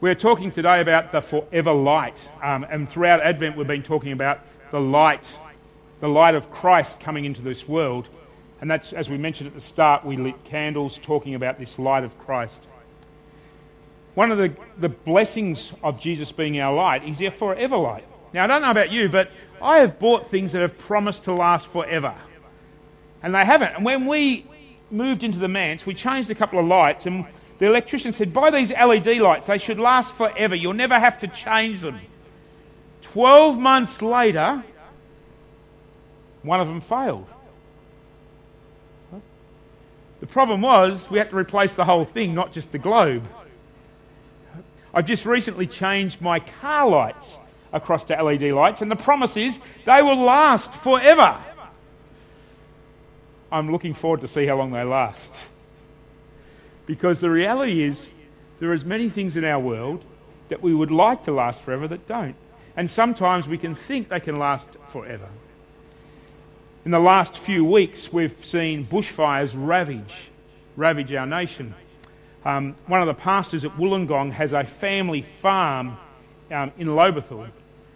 We're talking today about the forever light. Um, and throughout Advent, we've been talking about the light, the light of Christ coming into this world. And that's, as we mentioned at the start, we lit candles talking about this light of Christ. One of the, the blessings of Jesus being our light is our forever light. Now, I don't know about you, but I have bought things that have promised to last forever. And they haven't. And when we moved into the manse, we changed a couple of lights, and the electrician said, Buy these LED lights, they should last forever. You'll never have to change them. 12 months later, one of them failed. The problem was we had to replace the whole thing, not just the globe. I've just recently changed my car lights across to LED lights, and the promise is they will last forever. I'm looking forward to see how long they last. Because the reality is, there are as many things in our world that we would like to last forever that don't. And sometimes we can think they can last forever. In the last few weeks, we've seen bushfires ravage, ravage our nation. Um, one of the pastors at Wollongong has a family farm um, in Lobethal,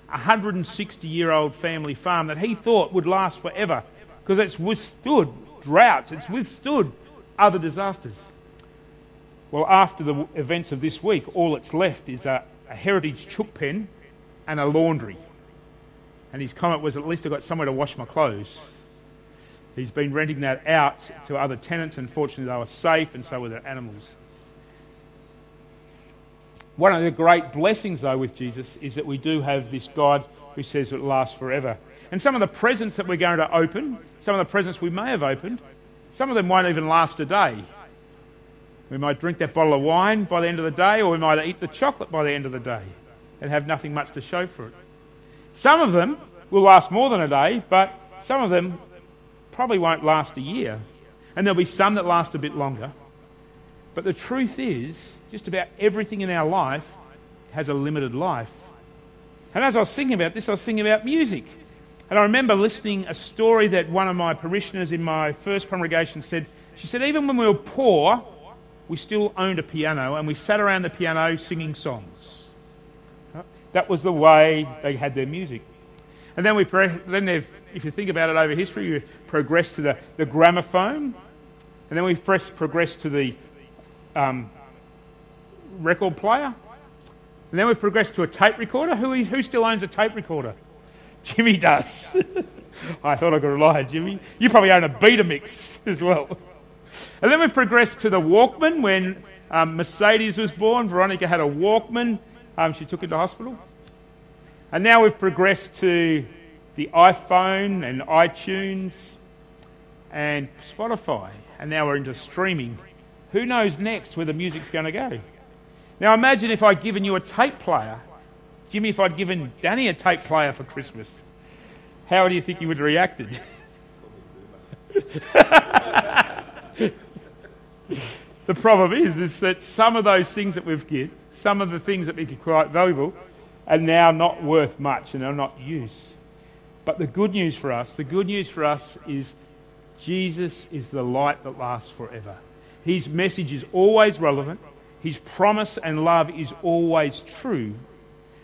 a 160 year old family farm that he thought would last forever because it's withstood droughts, it's withstood other disasters. Well, after the events of this week, all that's left is a, a heritage chook pen and a laundry. And his comment was, at least I've got somewhere to wash my clothes. He's been renting that out to other tenants, and fortunately, they were safe, and so were their animals. One of the great blessings, though, with Jesus is that we do have this God who says it lasts forever. And some of the presents that we're going to open, some of the presents we may have opened, some of them won't even last a day. We might drink that bottle of wine by the end of the day, or we might eat the chocolate by the end of the day and have nothing much to show for it. Some of them will last more than a day, but some of them probably won't last a year. And there'll be some that last a bit longer. But the truth is, just about everything in our life has a limited life. And as I was thinking about this, I was thinking about music. And I remember listening a story that one of my parishioners in my first congregation said. She said, even when we were poor, we still owned a piano and we sat around the piano singing songs. That was the way they had their music. And then, we then if you think about it over history, we progressed to the, the gramophone, and then we've progressed to the um, record player, and then we've progressed to a tape recorder. Who, who still owns a tape recorder? Jimmy does. I thought I could rely on Jimmy. You probably own a Betamax as well. And then we've progressed to the Walkman. When um, Mercedes was born, Veronica had a Walkman. Um, she took it to hospital. And now we've progressed to the iPhone and iTunes and Spotify. And now we're into streaming. Who knows next where the music's going to go? Now imagine if I'd given you a tape player Jimmy, if I'd given Danny a tape player for Christmas, how do you think he would have reacted? the problem is, is that some of those things that we've given, some of the things that we could quite valuable, are now not worth much and are not used. But the good news for us, the good news for us is Jesus is the light that lasts forever. His message is always relevant. His promise and love is always true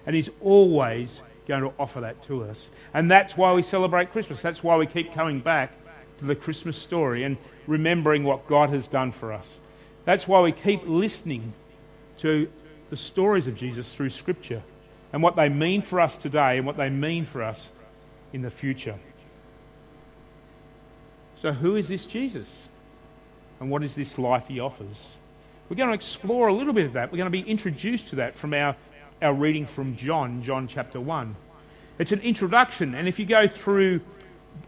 and He's always going to offer that to us. And that's why we celebrate Christmas. That's why we keep coming back to the Christmas story and remembering what God has done for us. That's why we keep listening to the stories of Jesus through Scripture and what they mean for us today and what they mean for us in the future. So, who is this Jesus? And what is this life he offers? We're going to explore a little bit of that. We're going to be introduced to that from our our reading from John, John chapter 1. It's an introduction, and if you go through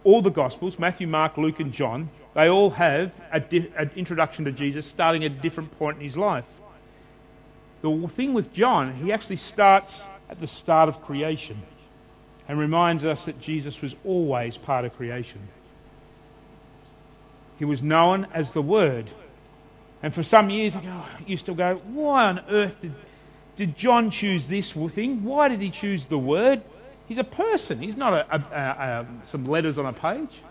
all the Gospels Matthew, Mark, Luke, and John they all have an introduction to Jesus starting at a different point in his life. The thing with John, he actually starts at the start of creation and reminds us that Jesus was always part of creation. He was known as the Word. And for some years, I used to go, why on earth did did John choose this thing? Why did he choose the word? He's a person, he's not a, a, a, um, some letters on a page.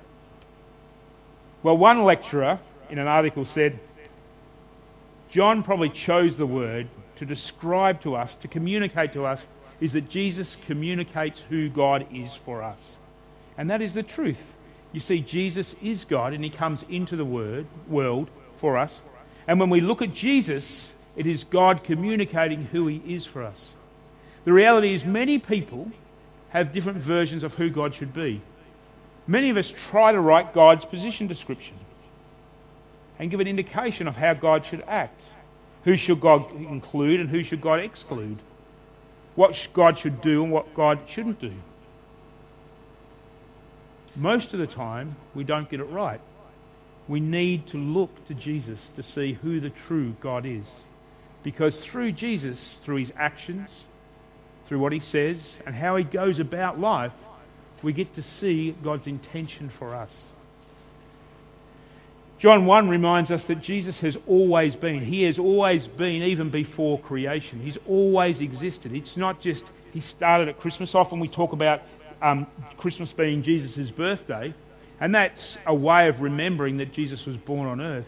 Well, one lecturer in an article said John probably chose the word to describe to us, to communicate to us, is that Jesus communicates who God is for us. And that is the truth. You see, Jesus is God and he comes into the word, world for us. And when we look at Jesus, it is God communicating who he is for us. The reality is, many people have different versions of who God should be. Many of us try to write God's position description and give an indication of how God should act. Who should God include and who should God exclude? What God should do and what God shouldn't do. Most of the time, we don't get it right. We need to look to Jesus to see who the true God is. Because through Jesus, through his actions, through what he says, and how he goes about life, we get to see God's intention for us. John 1 reminds us that Jesus has always been. He has always been, even before creation. He's always existed. It's not just he started at Christmas. Often we talk about um, Christmas being Jesus' birthday, and that's a way of remembering that Jesus was born on earth.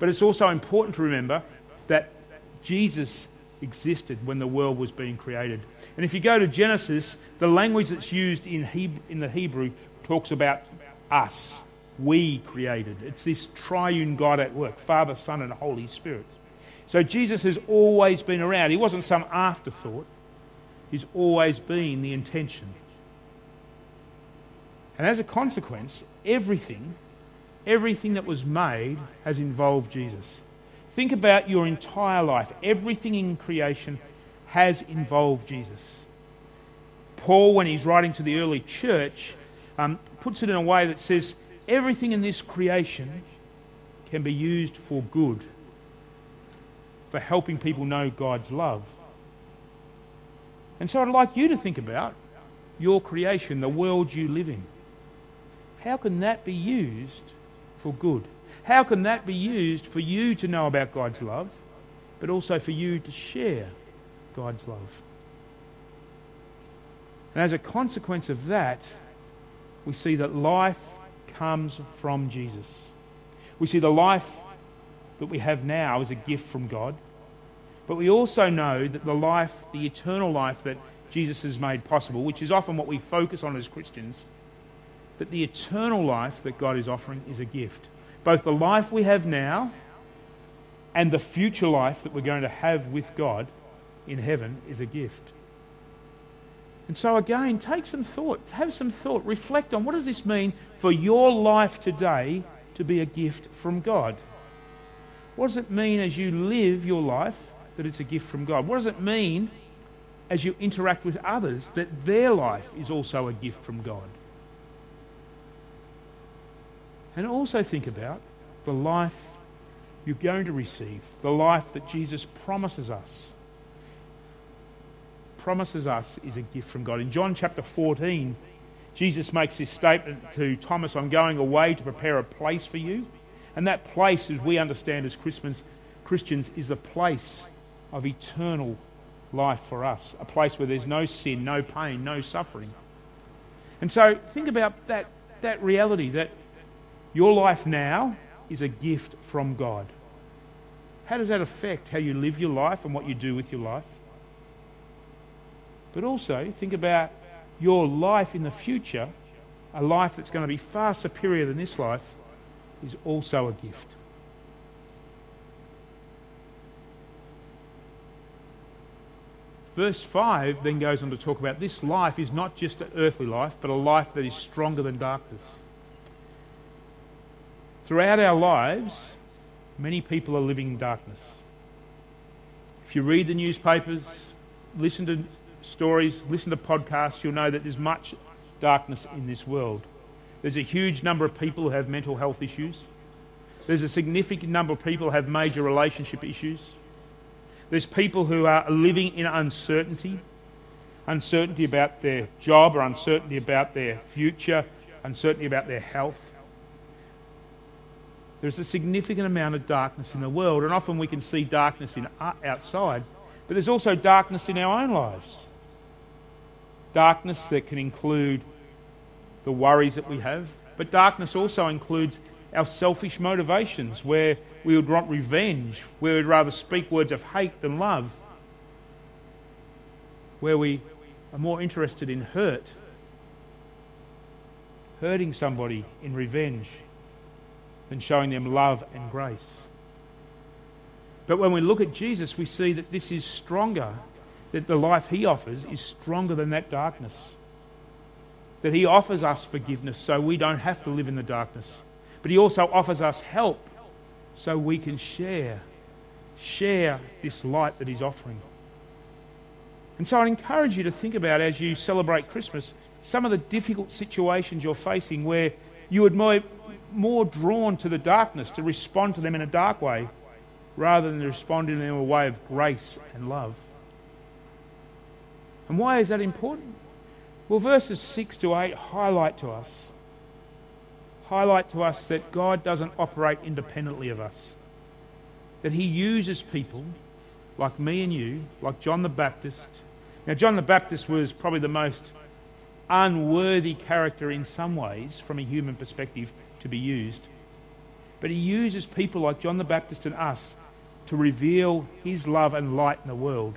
But it's also important to remember that Jesus existed when the world was being created. And if you go to Genesis, the language that's used in, Hebrew, in the Hebrew talks about us. We created. It's this triune God at work Father, Son, and Holy Spirit. So Jesus has always been around. He wasn't some afterthought, He's always been the intention. And as a consequence, everything, everything that was made has involved Jesus. Think about your entire life. Everything in creation has involved Jesus. Paul, when he's writing to the early church, um, puts it in a way that says everything in this creation can be used for good, for helping people know God's love. And so I'd like you to think about your creation, the world you live in. How can that be used for good? How can that be used for you to know about God's love, but also for you to share God's love? And as a consequence of that, we see that life comes from Jesus. We see the life that we have now is a gift from God. But we also know that the life, the eternal life that Jesus has made possible, which is often what we focus on as Christians, that the eternal life that God is offering is a gift. Both the life we have now and the future life that we're going to have with God in heaven is a gift. And so, again, take some thought, have some thought, reflect on what does this mean for your life today to be a gift from God? What does it mean as you live your life that it's a gift from God? What does it mean as you interact with others that their life is also a gift from God? And also think about the life you're going to receive, the life that Jesus promises us. Promises us is a gift from God. In John chapter 14, Jesus makes this statement to Thomas I'm going away to prepare a place for you. And that place, as we understand as Christians, Christians is the place of eternal life for us, a place where there's no sin, no pain, no suffering. And so think about that, that reality that your life now is a gift from God. How does that affect how you live your life and what you do with your life? But also, think about your life in the future, a life that's going to be far superior than this life, is also a gift. Verse 5 then goes on to talk about this life is not just an earthly life, but a life that is stronger than darkness. Throughout our lives, many people are living in darkness. If you read the newspapers, listen to stories, listen to podcasts, you'll know that there's much darkness in this world. There's a huge number of people who have mental health issues. There's a significant number of people who have major relationship issues. There's people who are living in uncertainty uncertainty about their job or uncertainty about their future, uncertainty about their health. There's a significant amount of darkness in the world, and often we can see darkness in outside, but there's also darkness in our own lives. Darkness that can include the worries that we have, but darkness also includes our selfish motivations, where we would want revenge, where we'd rather speak words of hate than love. where we are more interested in hurt, hurting somebody in revenge, than showing them love and grace. But when we look at Jesus, we see that this is stronger, that the life he offers is stronger than that darkness. That he offers us forgiveness so we don't have to live in the darkness. But he also offers us help so we can share, share this light that he's offering. And so I encourage you to think about as you celebrate Christmas some of the difficult situations you're facing where you would more, more drawn to the darkness to respond to them in a dark way rather than responding to them in a way of grace and love. And why is that important? Well, verses 6 to 8 highlight to us highlight to us that God doesn't operate independently of us. That he uses people like me and you, like John the Baptist, now, John the Baptist was probably the most unworthy character in some ways, from a human perspective, to be used. But he uses people like John the Baptist and us to reveal his love and light in the world.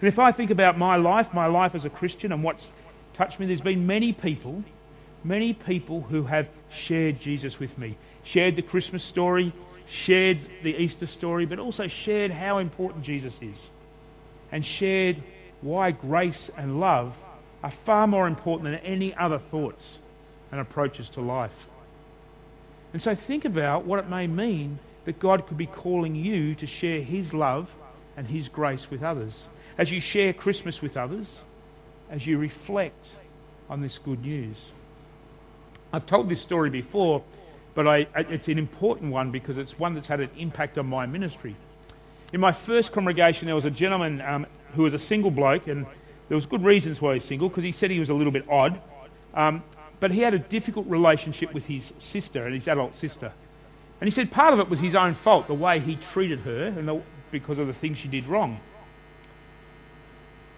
And if I think about my life, my life as a Christian, and what's touched me, there's been many people, many people who have shared Jesus with me, shared the Christmas story, shared the Easter story, but also shared how important Jesus is, and shared why grace and love are far more important than any other thoughts and approaches to life. And so think about what it may mean that God could be calling you to share His love and His grace with others. As you share Christmas with others, as you reflect on this good news. I've told this story before, but I, it's an important one because it's one that's had an impact on my ministry. In my first congregation, there was a gentleman um, who was a single bloke, and there was good reasons why he's single, because he said he was a little bit odd. Um, but he had a difficult relationship with his sister and his adult sister. And he said part of it was his own fault, the way he treated her, and the, because of the things she did wrong.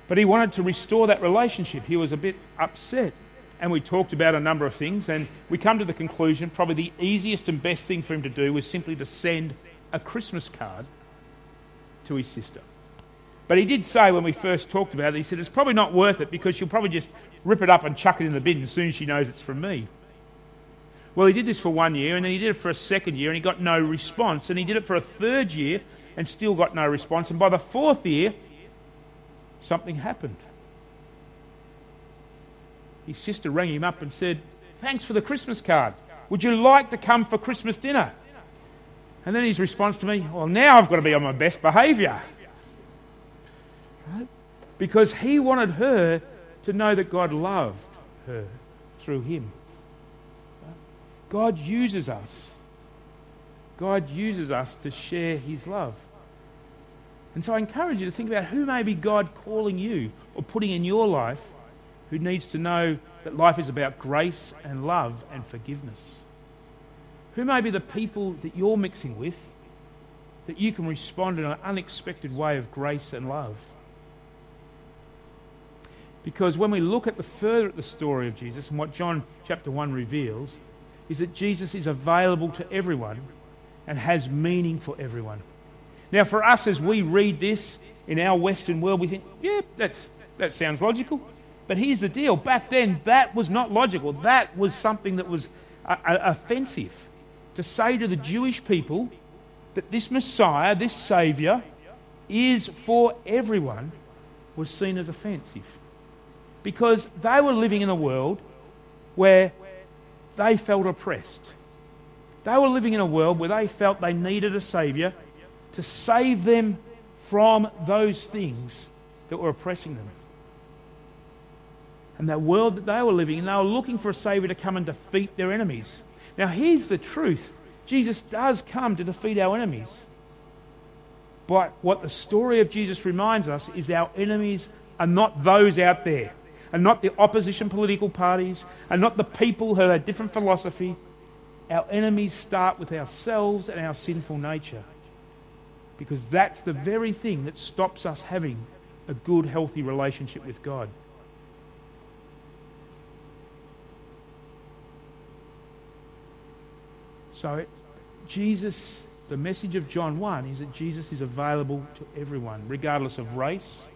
But he wanted to restore that relationship. He was a bit upset. And we talked about a number of things, and we come to the conclusion probably the easiest and best thing for him to do was simply to send a Christmas card to his sister. But he did say when we first talked about it, he said, it's probably not worth it because she'll probably just rip it up and chuck it in the bin as soon as she knows it's from me. Well, he did this for one year and then he did it for a second year and he got no response. And he did it for a third year and still got no response. And by the fourth year, something happened. His sister rang him up and said, Thanks for the Christmas card. Would you like to come for Christmas dinner? And then his response to me, Well, now I've got to be on my best behaviour. Right? Because he wanted her to know that God loved her through him. God uses us. God uses us to share his love. And so I encourage you to think about who may be God calling you or putting in your life who needs to know that life is about grace and love and forgiveness. Who may be the people that you're mixing with that you can respond in an unexpected way of grace and love? Because when we look at the further at the story of Jesus and what John chapter 1 reveals, is that Jesus is available to everyone and has meaning for everyone. Now, for us, as we read this in our Western world, we think, yeah, that's, that sounds logical. But here's the deal back then, that was not logical. That was something that was uh, uh, offensive. To say to the Jewish people that this Messiah, this Saviour, is for everyone was seen as offensive because they were living in a world where they felt oppressed. They were living in a world where they felt they needed a Saviour to save them from those things that were oppressing them. And that world that they were living in, they were looking for a Saviour to come and defeat their enemies. Now, here's the truth Jesus does come to defeat our enemies. But what the story of Jesus reminds us is our enemies are not those out there and not the opposition political parties, and not the people who have different philosophy. Our enemies start with ourselves and our sinful nature. Because that's the very thing that stops us having a good, healthy relationship with God. So, Jesus, the message of John 1 is that Jesus is available to everyone, regardless of race,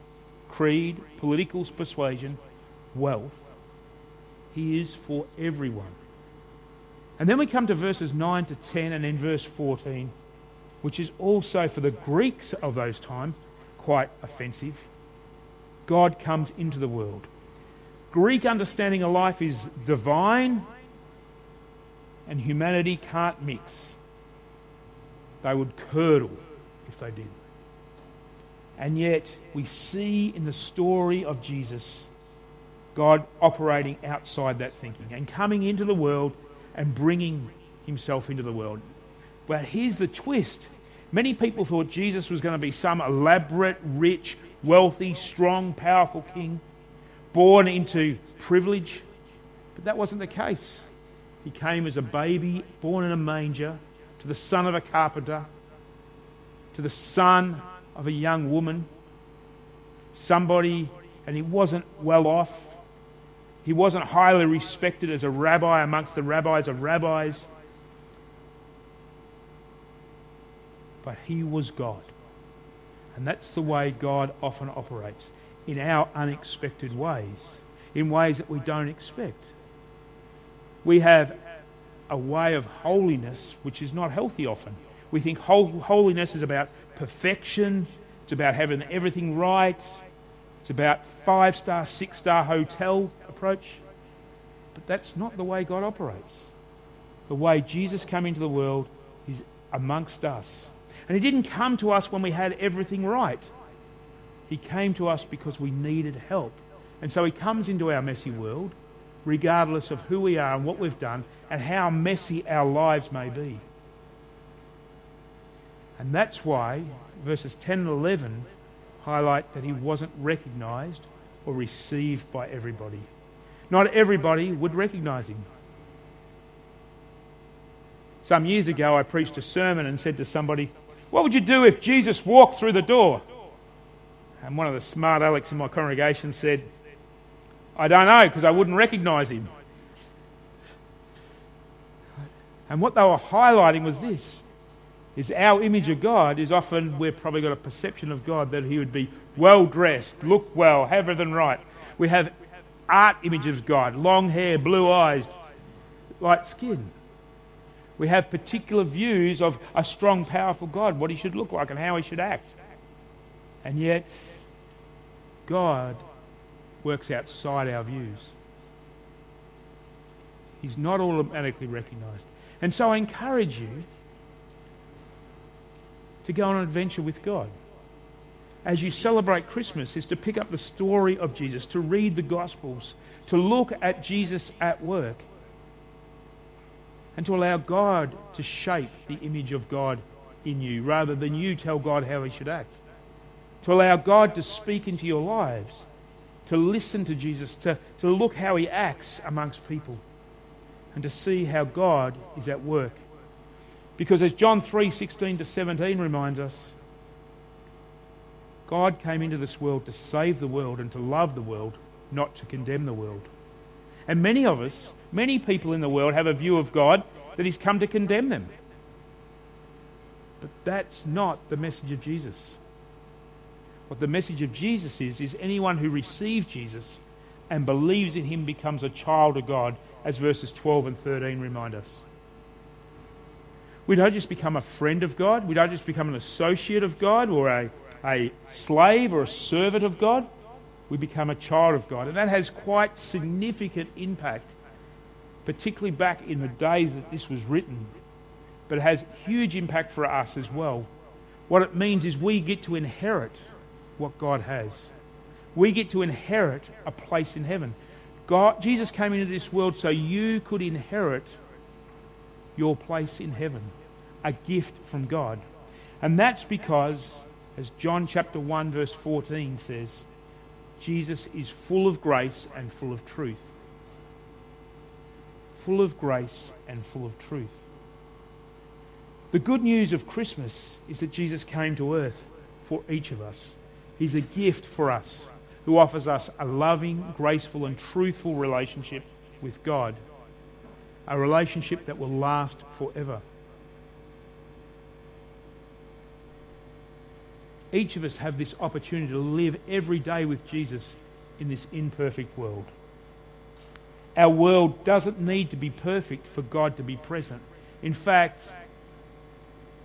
creed, political persuasion, wealth. He is for everyone. And then we come to verses 9 to 10 and then verse 14, which is also for the Greeks of those times quite offensive. God comes into the world. Greek understanding of life is divine and humanity can't mix. They would curdle if they did. And yet, we see in the story of Jesus God operating outside that thinking and coming into the world and bringing himself into the world. But here's the twist many people thought Jesus was going to be some elaborate, rich, wealthy, strong, powerful king born into privilege. But that wasn't the case. He came as a baby, born in a manger, to the son of a carpenter, to the son of a young woman, somebody, and he wasn't well off. He wasn't highly respected as a rabbi amongst the rabbis of rabbis. But he was God. And that's the way God often operates in our unexpected ways, in ways that we don't expect. We have a way of holiness which is not healthy often. We think holiness is about perfection, it's about having everything right, it's about five star, six star hotel approach. But that's not the way God operates. The way Jesus came into the world is amongst us. And He didn't come to us when we had everything right. He came to us because we needed help. And so He comes into our messy world, regardless of who we are and what we've done and how messy our lives may be. And that's why verses 10 and 11 highlight that he wasn't recognized or received by everybody. Not everybody would recognize him. Some years ago, I preached a sermon and said to somebody, What would you do if Jesus walked through the door? And one of the smart Alex in my congregation said, I don't know because I wouldn't recognize him. And what they were highlighting was this is our image of God is often we've probably got a perception of God that he would be well dressed, look well, have everything right. We have art images of God, long hair, blue eyes, light skin. We have particular views of a strong, powerful God, what he should look like and how he should act. And yet, God works outside our views. He's not automatically recognized. And so I encourage you to go on an adventure with God. As you celebrate Christmas, is to pick up the story of Jesus, to read the Gospels, to look at Jesus at work, and to allow God to shape the image of God in you rather than you tell God how he should act. To allow God to speak into your lives, to listen to Jesus, to, to look how he acts amongst people, and to see how God is at work because as John 3 16 to 17 reminds us, God came into this world to save the world and to love the world, not to condemn the world. And many of us, many people in the world, have a view of God that He's come to condemn them. But that's not the message of Jesus. What the message of Jesus is, is anyone who receives Jesus and believes in Him becomes a child of God, as verses 12 and 13 remind us. We don't just become a friend of God. We don't just become an associate of God or a, a slave or a servant of God. We become a child of God. And that has quite significant impact, particularly back in the days that this was written. But it has huge impact for us as well. What it means is we get to inherit what God has. We get to inherit a place in heaven. God, Jesus came into this world so you could inherit your place in heaven a gift from God. And that's because, as John chapter 1, verse 14 says, Jesus is full of grace and full of truth. Full of grace and full of truth. The good news of Christmas is that Jesus came to earth for each of us. He's a gift for us who offers us a loving, graceful, and truthful relationship with God. A relationship that will last forever. Each of us have this opportunity to live every day with Jesus in this imperfect world. Our world doesn't need to be perfect for God to be present. In fact,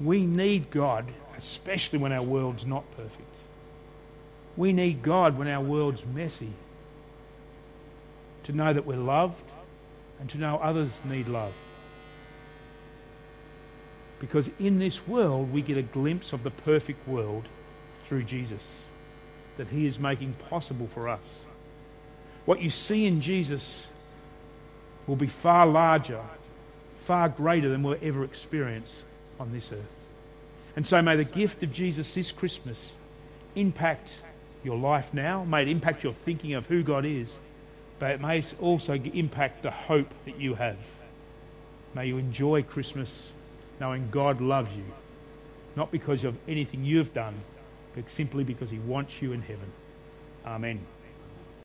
we need God, especially when our world's not perfect. We need God when our world's messy. To know that we're loved and to know others need love. Because in this world, we get a glimpse of the perfect world through Jesus that He is making possible for us. What you see in Jesus will be far larger, far greater than we'll ever experience on this earth. And so may the gift of Jesus this Christmas impact your life now, may it impact your thinking of who God is, but it may also impact the hope that you have. May you enjoy Christmas knowing God loves you, not because of anything you've done, simply because he wants you in heaven. Amen.